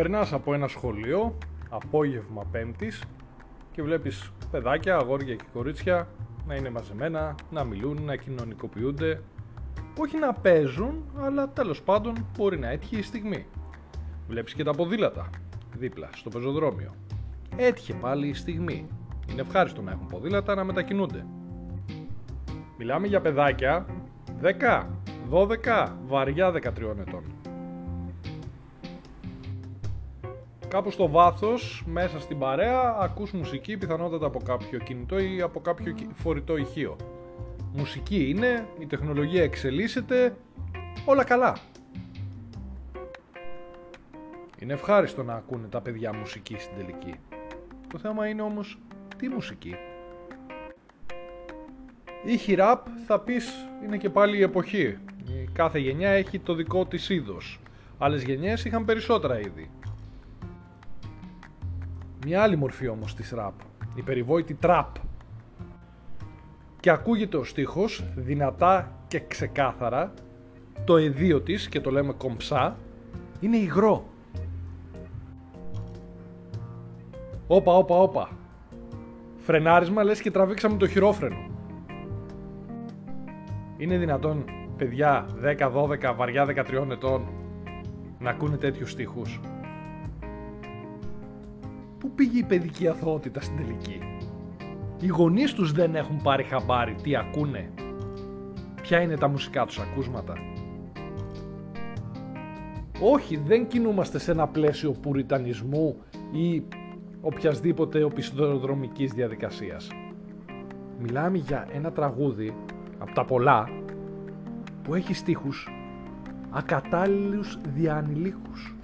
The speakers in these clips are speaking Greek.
Περνάς από ένα σχολείο, απόγευμα πέμπτης και βλέπεις παιδάκια, αγόρια και κορίτσια να είναι μαζεμένα, να μιλούν, να κοινωνικοποιούνται όχι να παίζουν, αλλά τέλος πάντων μπορεί να έτυχε η στιγμή. Βλέπεις και τα ποδήλατα δίπλα στο πεζοδρόμιο. Έτυχε πάλι η στιγμή. Είναι ευχάριστο να έχουν ποδήλατα να μετακινούνται. Μιλάμε για παιδάκια 10, 12, βαριά 13 ετών. Κάπου στο βάθος, μέσα στην παρέα, ακούς μουσική πιθανότατα από κάποιο κινητό ή από κάποιο φορητό ηχείο. Μουσική είναι, η τεχνολογία εξελίσσεται, όλα καλά. Είναι ευχάριστο να ακούνε τα παιδιά μουσική στην τελική. Το θέμα είναι όμως τι μουσική. Η ραπ θα πεις είναι και πάλι η εποχή. Η κάθε γενιά έχει το δικό της είδος. Άλλες γενιές είχαν περισσότερα είδη. Μια άλλη μορφή όμως της ραπ. Η περιβόητη τραπ. Και ακούγεται ο στίχος δυνατά και ξεκάθαρα. Το εδίο της και το λέμε κομψά είναι υγρό. Όπα, όπα, όπα. Φρενάρισμα λες και τραβήξαμε το χειρόφρενο. Είναι δυνατόν παιδιά 10-12 βαριά 13 ετών να ακούνε τέτοιους στίχους; Πού πήγε η παιδική αθωότητα στην τελική. Οι γονείς τους δεν έχουν πάρει χαμπάρι τι ακούνε; Ποια είναι τα μουσικά τους ακούσματα; Όχι, δεν κινούμαστε σε ένα πλαίσιο πουριτανισμού ή οποιασδήποτε οπισθοδρομικής διαδικασίας. Μιλάμε για ένα τραγούδι από τα πολλά που έχει στίχους ακατάλληλους διανηλίκους.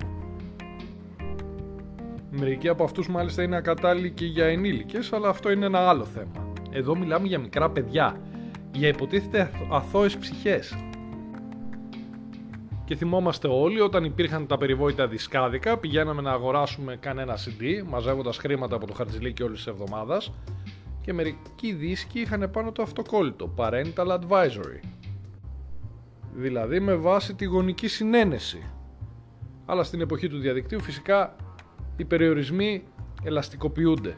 Μερικοί από αυτούς μάλιστα είναι ακατάλληλοι και για ενήλικες, αλλά αυτό είναι ένα άλλο θέμα. Εδώ μιλάμε για μικρά παιδιά, για υποτίθεται αθώες ψυχές. Και θυμόμαστε όλοι όταν υπήρχαν τα περιβόητα δισκάδικα, πηγαίναμε να αγοράσουμε κανένα CD, μαζεύοντας χρήματα από το χαρτζηλίκι όλης της εβδομάδας και μερικοί δίσκοι είχαν πάνω το αυτοκόλλητο, Parental Advisory. Δηλαδή με βάση τη γονική συνένεση. Αλλά στην εποχή του διαδικτύου φυσικά οι περιορισμοί ελαστικοποιούνται.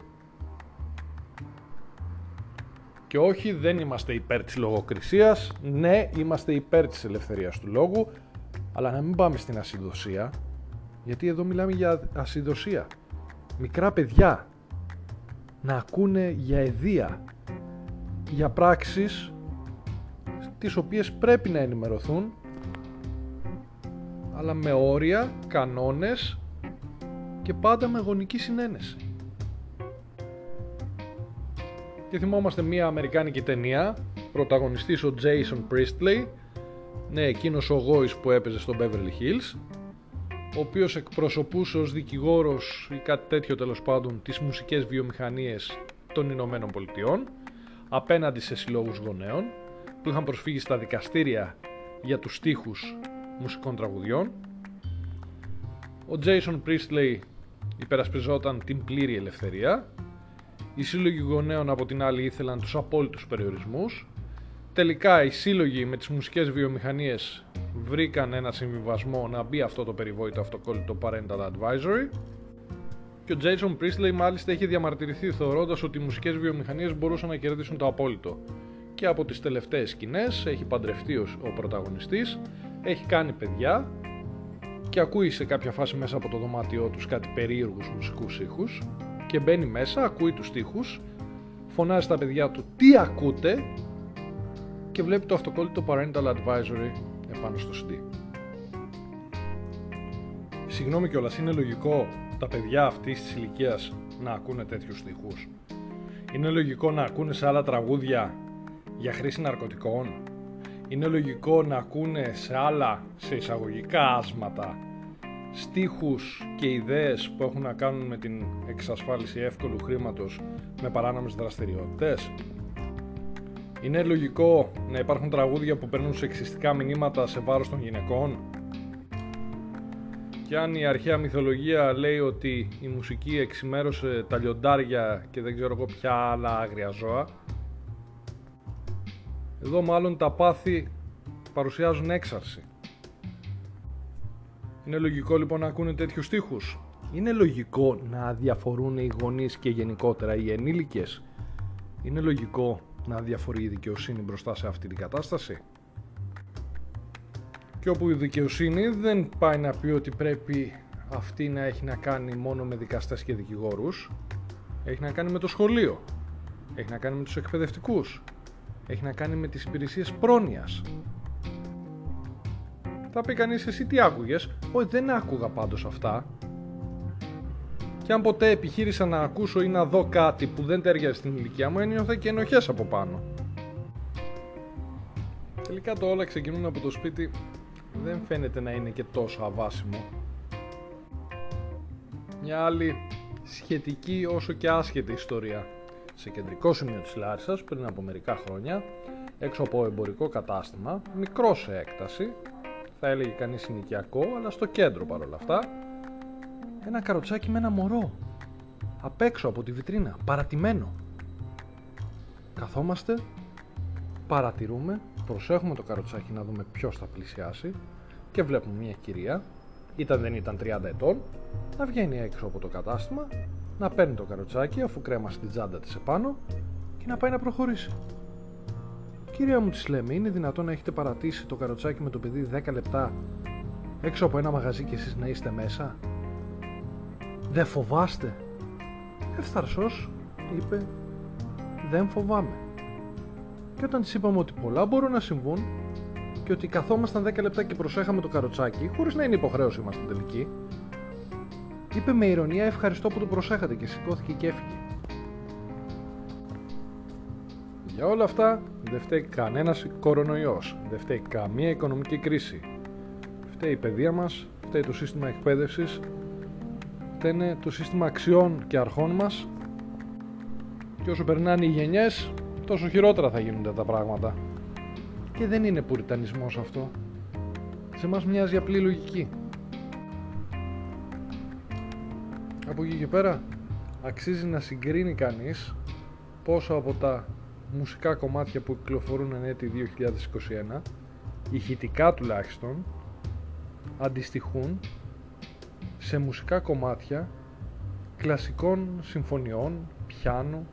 Και όχι δεν είμαστε υπέρ της λογοκρισίας, ναι είμαστε υπέρ της ελευθερίας του λόγου, αλλά να μην πάμε στην ασυδοσία, γιατί εδώ μιλάμε για ασυδοσία. Μικρά παιδιά να ακούνε για εδία, για πράξεις τις οποίες πρέπει να ενημερωθούν, αλλά με όρια, κανόνες και πάντα με γονική συνένεση. Και θυμόμαστε μια αμερικάνικη ταινία, πρωταγωνιστής ο Jason Priestley, ναι εκείνος ο γόης που έπαιζε στο Beverly Hills, ο οποίος εκπροσωπούσε ως δικηγόρος ή κάτι τέτοιο τέλος πάντων τις μουσικές βιομηχανίες των Ηνωμένων Πολιτειών απέναντι σε συλλόγους γονέων που είχαν προσφύγει στα δικαστήρια για τους στίχους μουσικών τραγουδιών. Ο Jason Priestley υπερασπιζόταν την πλήρη ελευθερία. Οι σύλλογοι γονέων από την άλλη ήθελαν τους απόλυτους περιορισμούς. Τελικά οι σύλλογοι με τις μουσικές βιομηχανίες βρήκαν ένα συμβιβασμό να μπει αυτό το περιβόητο αυτοκόλλητο Parental Advisory και ο Jason Priestley μάλιστα έχει διαμαρτυρηθεί θεωρώντας ότι οι μουσικές βιομηχανίες μπορούσαν να κερδίσουν το απόλυτο. Και από τις τελευταίες σκηνές έχει παντρευτεί ο πρωταγωνιστής, έχει κάνει παιδιά και ακούει σε κάποια φάση μέσα από το δωμάτιό τους κάτι περίεργους μουσικούς ήχους και μπαίνει μέσα, ακούει τους στίχους, φωνάζει στα παιδιά του τι ακούτε και βλέπει το αυτοκόλλητο Parental Advisory επάνω στο CD. Συγγνώμη κιόλας, είναι λογικό τα παιδιά αυτής της ηλικίας να ακούνε τέτοιους στίχους; Είναι λογικό να ακούνε σε άλλα τραγούδια για χρήση ναρκωτικών; Είναι λογικό να ακούνε σε άλλα, σε εισαγωγικά άσματα, στίχους και ιδέες που έχουν να κάνουν με την εξασφάλιση εύκολου χρήματος με παράνομες δραστηριότητες; Είναι λογικό να υπάρχουν τραγούδια που παίρνουν σεξιστικά μηνύματα σε βάρος των γυναικών; Και αν η αρχαία μυθολογία λέει ότι η μουσική εξημέρωσε τα λιοντάρια και δεν ξέρω εγώ ποια άλλα άγρια ζώα, εδώ μάλλον τα πάθη παρουσιάζουν έξαρση. Είναι λογικό λοιπόν να ακούνε τέτοιους στίχους; Είναι λογικό να αδιαφορούν οι γονείς και γενικότερα οι ενήλικες; Είναι λογικό να διαφορεί η δικαιοσύνη μπροστά σε αυτή την κατάσταση; Και όπου η δικαιοσύνη δεν πάει να πει ότι πρέπει αυτή να έχει να κάνει μόνο με δικαστές και δικηγόρους, έχει να κάνει με το σχολείο, έχει να κάνει με τους εκπαιδευτικούς, έχει να κάνει με τις υπηρεσίες πρόνοιας. Θα πει κανείς εσύ τι άκουγες, όχι δεν άκουγα πάντως αυτά. Και αν ποτέ επιχείρησα να ακούσω ή να δω κάτι που δεν τέριαζε στην ηλικία μου, ένιωθα και ενοχές από πάνω. Τελικά το όλα ξεκινούν από το σπίτι δεν φαίνεται να είναι και τόσο αβάσιμο. Μια άλλη σχετική όσο και άσχετη ιστορία. Σε κεντρικό σημείο της Λάρισας πριν από μερικά χρόνια, έξω από εμπορικό κατάστημα, μικρό σε έκταση, θα έλεγε κανείς συνοικιακό, αλλά στο κέντρο παρόλα αυτά, ένα καροτσάκι με ένα μωρό, απ' έξω από τη βιτρίνα, παρατημένο. Καθόμαστε, παρατηρούμε, προσέχουμε το καροτσάκι να δούμε ποιος θα πλησιάσει και βλέπουμε μια κυρία, ήταν δεν ήταν 30 ετών, να βγαίνει έξω από το κατάστημα, να παίρνει το καροτσάκι αφού κρέμασε την τσάντα της επάνω και να πάει να προχωρήσει. Κυρία μου της λέμε, είναι δυνατόν να έχετε παρατήσει το καροτσάκι με το παιδί 10 λεπτά έξω από ένα μαγαζί και εσείς να είστε μέσα; Δεν φοβάστε; Ευθαρσός είπε, δεν φοβάμαι. Και όταν της είπαμε ότι πολλά μπορούν να συμβούν και ότι καθόμασταν 10 λεπτά και προσέχαμε το καροτσάκι, χωρίς να είναι υποχρέωση μας στην τελική, είπε με ηρωνία ευχαριστώ που το προσέχατε και σηκώθηκε και έφυγε. Για όλα αυτά δεν φταίει κανένας κορονοϊός, δεν φταίει καμία οικονομική κρίση. Φταίει η παιδεία μας, φταίει το σύστημα εκπαίδευσης, φταίνε το σύστημα αξιών και αρχών μας και όσο περνάνε οι γενιές τόσο χειρότερα θα γίνονται τα πράγματα. Και δεν είναι πουριτανισμός αυτό. Σε μας μοιάζει απλή λογική. Από εκεί και πέρα αξίζει να συγκρίνει κανείς πόσο από τα μουσικά κομμάτια που κυκλοφορούν εν έτη 2021 ηχητικά τουλάχιστον αντιστοιχούν σε μουσικά κομμάτια κλασικών συμφωνιών, πιάνου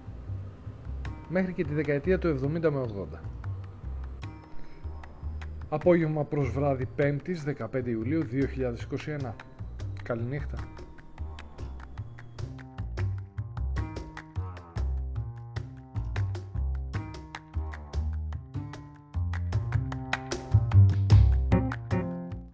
μέχρι και τη δεκαετία του 70 με 80. Απόγευμα προς βράδυ 5ης 15 Ιουλίου 2021. Καληνύχτα.